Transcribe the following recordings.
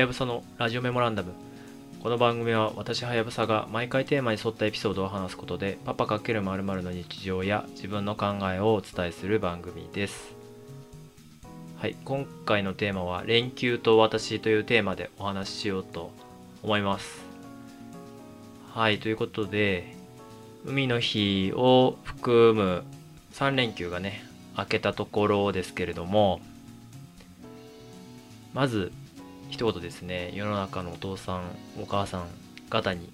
やぶさのラジオメモランダム。この番組は私はやぶさが毎回テーマに沿ったエピソードを話すことでパパ×〇〇の日常や自分の考えをお伝えする番組です。はい今回のテーマは連休と私というテーマでお話ししようと思います。はいということで海の日を含む3連休がね明けたところですけれどもまず一言ですね。世の中のお父さんお母さん方に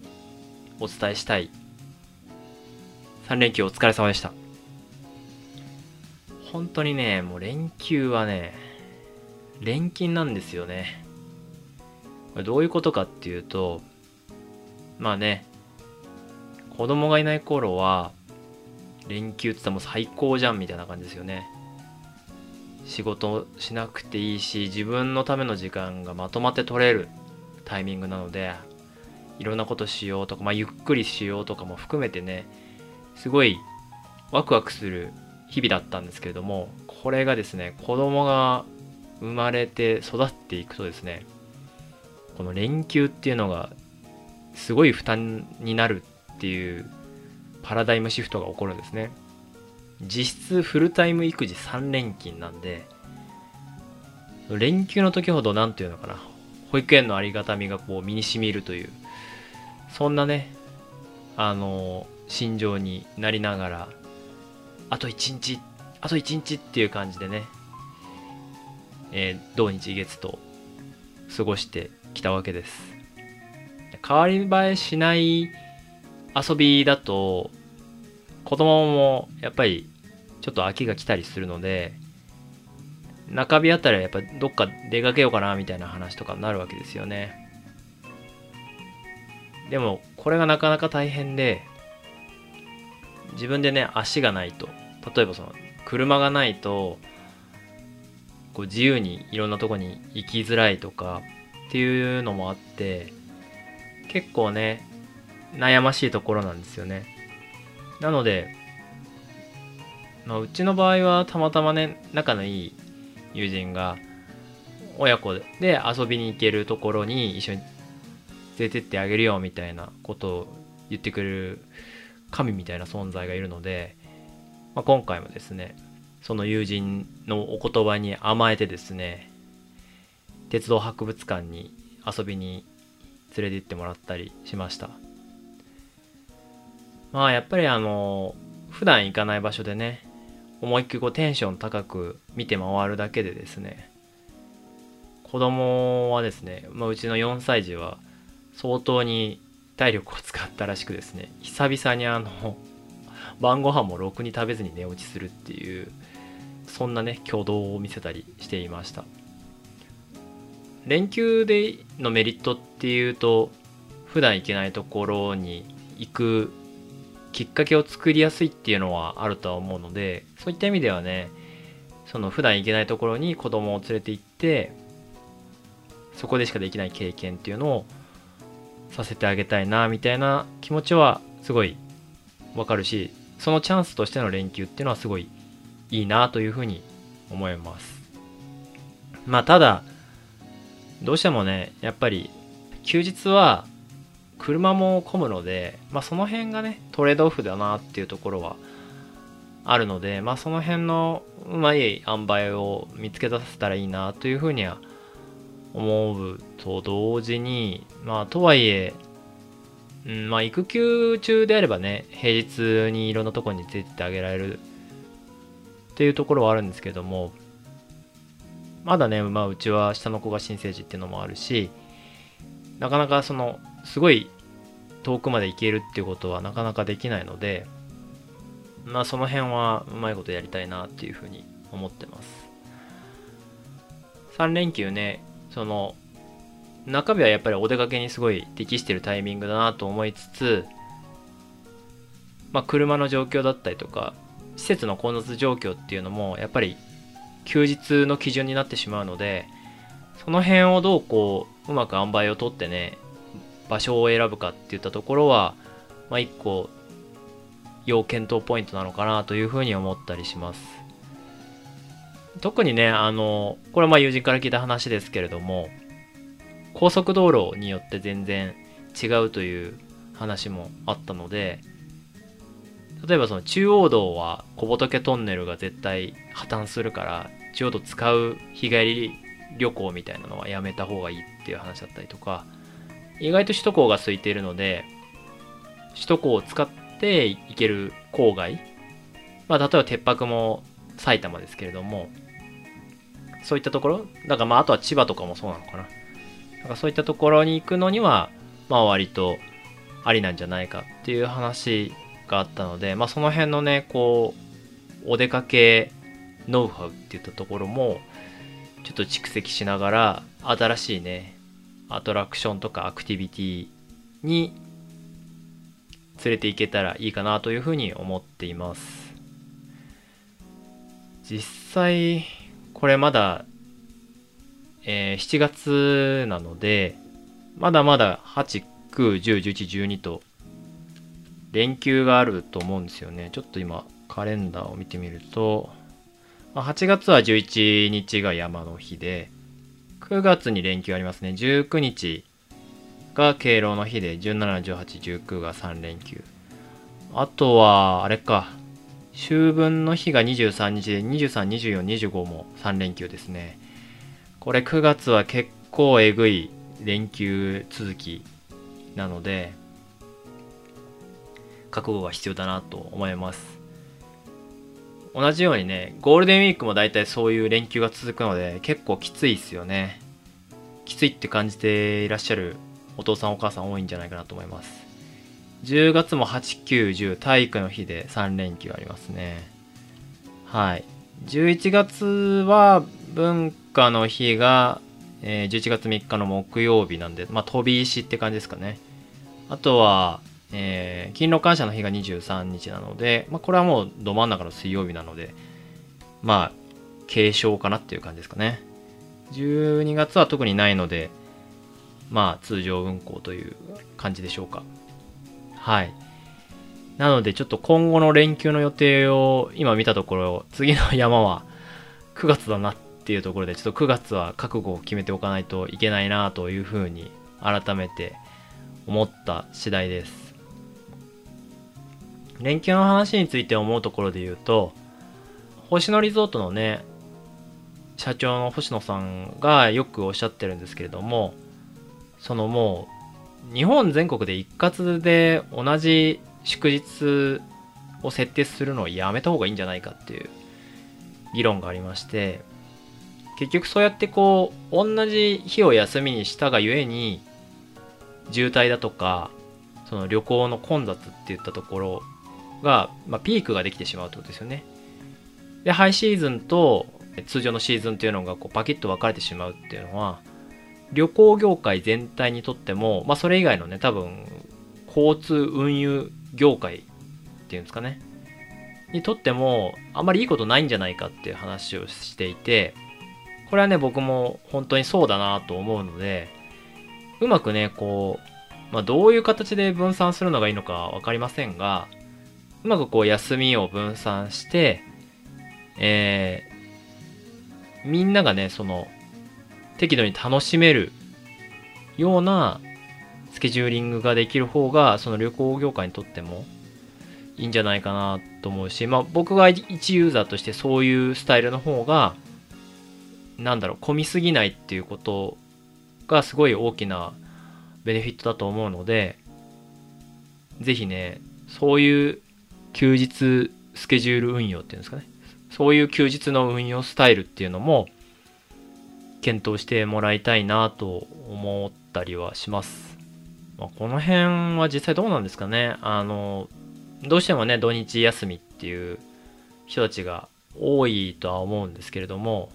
お伝えしたい。3連休お疲れ様でした。本当にねもう連休はね連勤なんですよね。これどういうことかっていうとまあね子供がいない頃は連休って言ったらもう最高じゃんみたいな感じですよね。仕事しなくていいし自分のための時間がまとまって取れるタイミングなのでいろんなことしようとか、まあ、ゆっくりしようとかも含めてねすごいワクワクする日々だったんですけれどもこれがですね子供が生まれて育っていくとですねこの連休っていうのがすごい負担になるっていうパラダイムシフトが起こるんですね。実質フルタイム育児3連勤なんで連休の時ほど何て言うのかな保育園のありがたみがこう身にしみるというそんなねあの心情になりながらあと1日あと1日っていう感じでね、えー、土日月と過ごしてきたわけです。変わり映えしない遊びだと子供もやっぱりちょっと飽きが来たりするので中日あたりはやっぱどっか出かけようかなみたいな話とかになるわけですよね。でもこれがなかなか大変で自分でね足がないと例えばその車がないとこう自由にいろんなとこに行きづらいとかっていうのもあって結構ね悩ましいところなんですよね。なので、まあ、うちの場合はたまたまね、仲のいい友人が、親子で遊びに行けるところに一緒に連れてってあげるよみたいなことを言ってくれる神みたいな存在がいるので、まあ、今回もですね、その友人のお言葉に甘えてですね、鉄道博物館に遊びに連れて行ってもらったりしました。まあやっぱりあの普段行かない場所でね思いっきりこうテンション高く見て回るだけでですね子供はですね、まあ、うちの4歳児は相当に体力を使ったらしくですね久々にあの 晩ご飯もろくに食べずに寝落ちするっていうそんなね挙動を見せたりしていました。連休でのメリットっていうと普段行けないところに行くきっかけを作りやすいっていうのはあるとは思うのでそういった意味ではねその普段行けないところに子供を連れて行ってそこでしかできない経験っていうのをさせてあげたいなみたいな気持ちはすごいわかるしそのチャンスとしての連休っていうのはすごいいいなというふうに思います。まあただどうしてもねやっぱり休日は車も混むので、まあ、その辺がねトレードオフだなっていうところはあるので、まあ、その辺のうまい塩梅を見つけ出せたらいいなというふうには思うと同時にまあとはいえ、うんまあ、育休中であればね平日にいろんなところに連れててあげられるっていうところはあるんですけどもまだね、まあ、うちは下の子が新生児っていうのもあるしなかなかそのすごい遠くまで行けるっていうことはなかなかできないのでまあその辺はうまいことやりたいなっていうふうに思ってます。3連休ねその中日はやっぱりお出かけにすごい適してるタイミングだなと思いつつまあ車の状況だったりとか施設の混雑状況っていうのもやっぱり休日の基準になってしまうのでその辺をどうこううまく塩梅をとってね場所を選ぶかっていったところは、まあ、一個要検討ポイントなのかなというふうに思ったりします。特にね、あの、これはまあ友人から聞いた話ですけれども、高速道路によって全然違うという話もあったので例えばその中央道は小仏トンネルが絶対破綻するから中央道使う日帰り旅行みたいなのはやめた方がいいっていう話だったりとか意外と首都高が空いているので首都高を使って行ける郊外。まあ例えば鉄泊も埼玉ですけれどもそういったところ。だからまああとは千葉とかもそうなのかな。なんかそういったところに行くのにはまあ割とありなんじゃないかっていう話があったので、まあ、その辺のねこうお出かけノウハウっていったところもちょっと蓄積しながら新しいねアトラクションとかアクティビティに連れて行けたらいいかなというふうに思っています実際これまだ、えー、7月なのでまだまだ8、9、10、11、12と連休があると思うんですよね。ちょっと今、カレンダーを見てみると、8月は11日が山の日で、9月に連休ありますね。19日が敬老の日で、17、18、19が3連休。あとは、あれか、秋分の日が23日で、23、24、25も3連休ですね。これ9月は結構えぐい連休続きなので、覚悟が必要だなと思います同じようにねゴールデンウィークも大体そういう連休が続くので結構きついですよね。きついって感じていらっしゃるお父さんお母さん多いんじゃないかなと思います。10月も8、9、10体育の日で3連休ありますね。はい。11月は文化の日が、えー、11月3日の木曜日なんでまあ飛び石って感じですかね。あとはえー、勤労感謝の日が23日なので、まあ、これはもうど真ん中の水曜日なので、まあ、継承かなっていう感じですかね。12月は特にないので、まあ、通常運行という感じでしょうか。はい。なので、ちょっと今後の連休の予定を今見たところ、次の山は9月だなっていうところで、ちょっと9月は覚悟を決めておかないといけないなというふうに改めて思った次第です。連休の話について思うところで言うと、星野リゾートのね、社長の星野さんがよくおっしゃってるんですけれども、そのもう、日本全国で一括で同じ祝日を設定するのをやめた方がいいんじゃないかっていう議論がありまして、結局そうやってこう、同じ日を休みにしたがゆえに、渋滞だとか、その旅行の混雑っていったところが、まあ、ピークができてしまうってことですよね。で、ハイシーズンと通常のシーズンっていうのがこうパキッと分かれてしまうっていうのは、旅行業界全体にとっても、まあ、それ以外のね、多分、交通運輸業界っていうんですかね、にとっても、あんまりいいことないんじゃないかっていう話をしていて、これはね、僕も本当にそうだなと思うので、うまくね、こう、まあ、どういう形で分散するのがいいのか分かりませんが、うまくこう休みを分散して、えー、みんながね、その、適度に楽しめるようなスケジューリングができる方が、その旅行業界にとってもいいんじゃないかなと思うし、まあ僕が一ユーザーとしてそういうスタイルの方が、なんだろう、混みすぎないっていうことがすごい大きなベネフィットだと思うので、ぜひね、そういう休日スケジュール運用っていうんですかね。そういう休日の運用スタイルっていうのも検討してもらいたいなと思ったりはします。まあ、この辺は実際どうなんですかね。あの、どうしてもね、土日休みっていう人たちが多いとは思うんですけれども、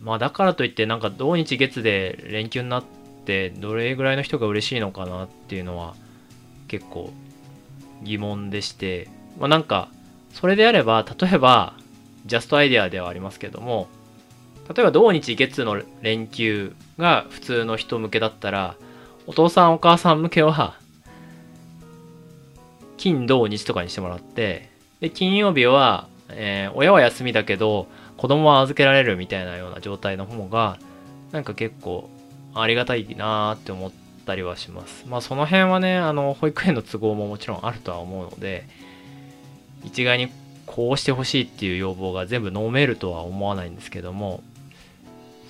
まあだからといってなんか土日月で連休になってどれぐらいの人が嬉しいのかなっていうのは結構疑問でして、まあ、なんか、それであれば、例えば、ジャストアイデアではありますけども、例えば土日月の連休が普通の人向けだったら、お父さんお母さん向けは、金土日とかにしてもらって、で、金曜日は、えー、親は休みだけど、子供は預けられるみたいなような状態の方が、なんか結構ありがたいなーって思っったりはします。まあその辺はねあの保育園の都合ももちろんあるとは思うので一概にこうしてほしいっていう要望が全部飲めるとは思わないんですけども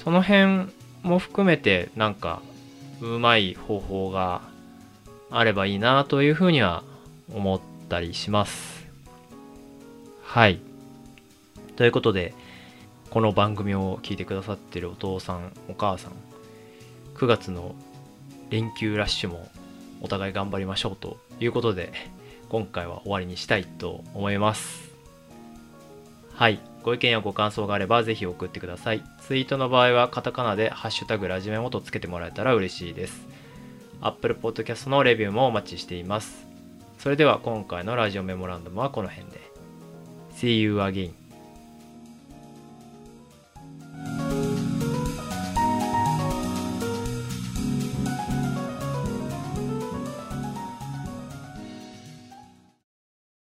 その辺も含めてなんかうまい方法があればいいなというふうには思ったりします。はい。ということでこの番組を聞いてくださってるお父さんお母さん9月の連休ラッシュもお互い頑張りましょうということで今回は終わりにしたいと思います。はい。ご意見やご感想があればぜひ送ってください。ツイートの場合はカタカナで「ハッシュタグラジメモ」とつけてもらえたら嬉しいです。Apple Podcast のレビューもお待ちしています。それでは今回のラジオメモランダムはこの辺で。See you again.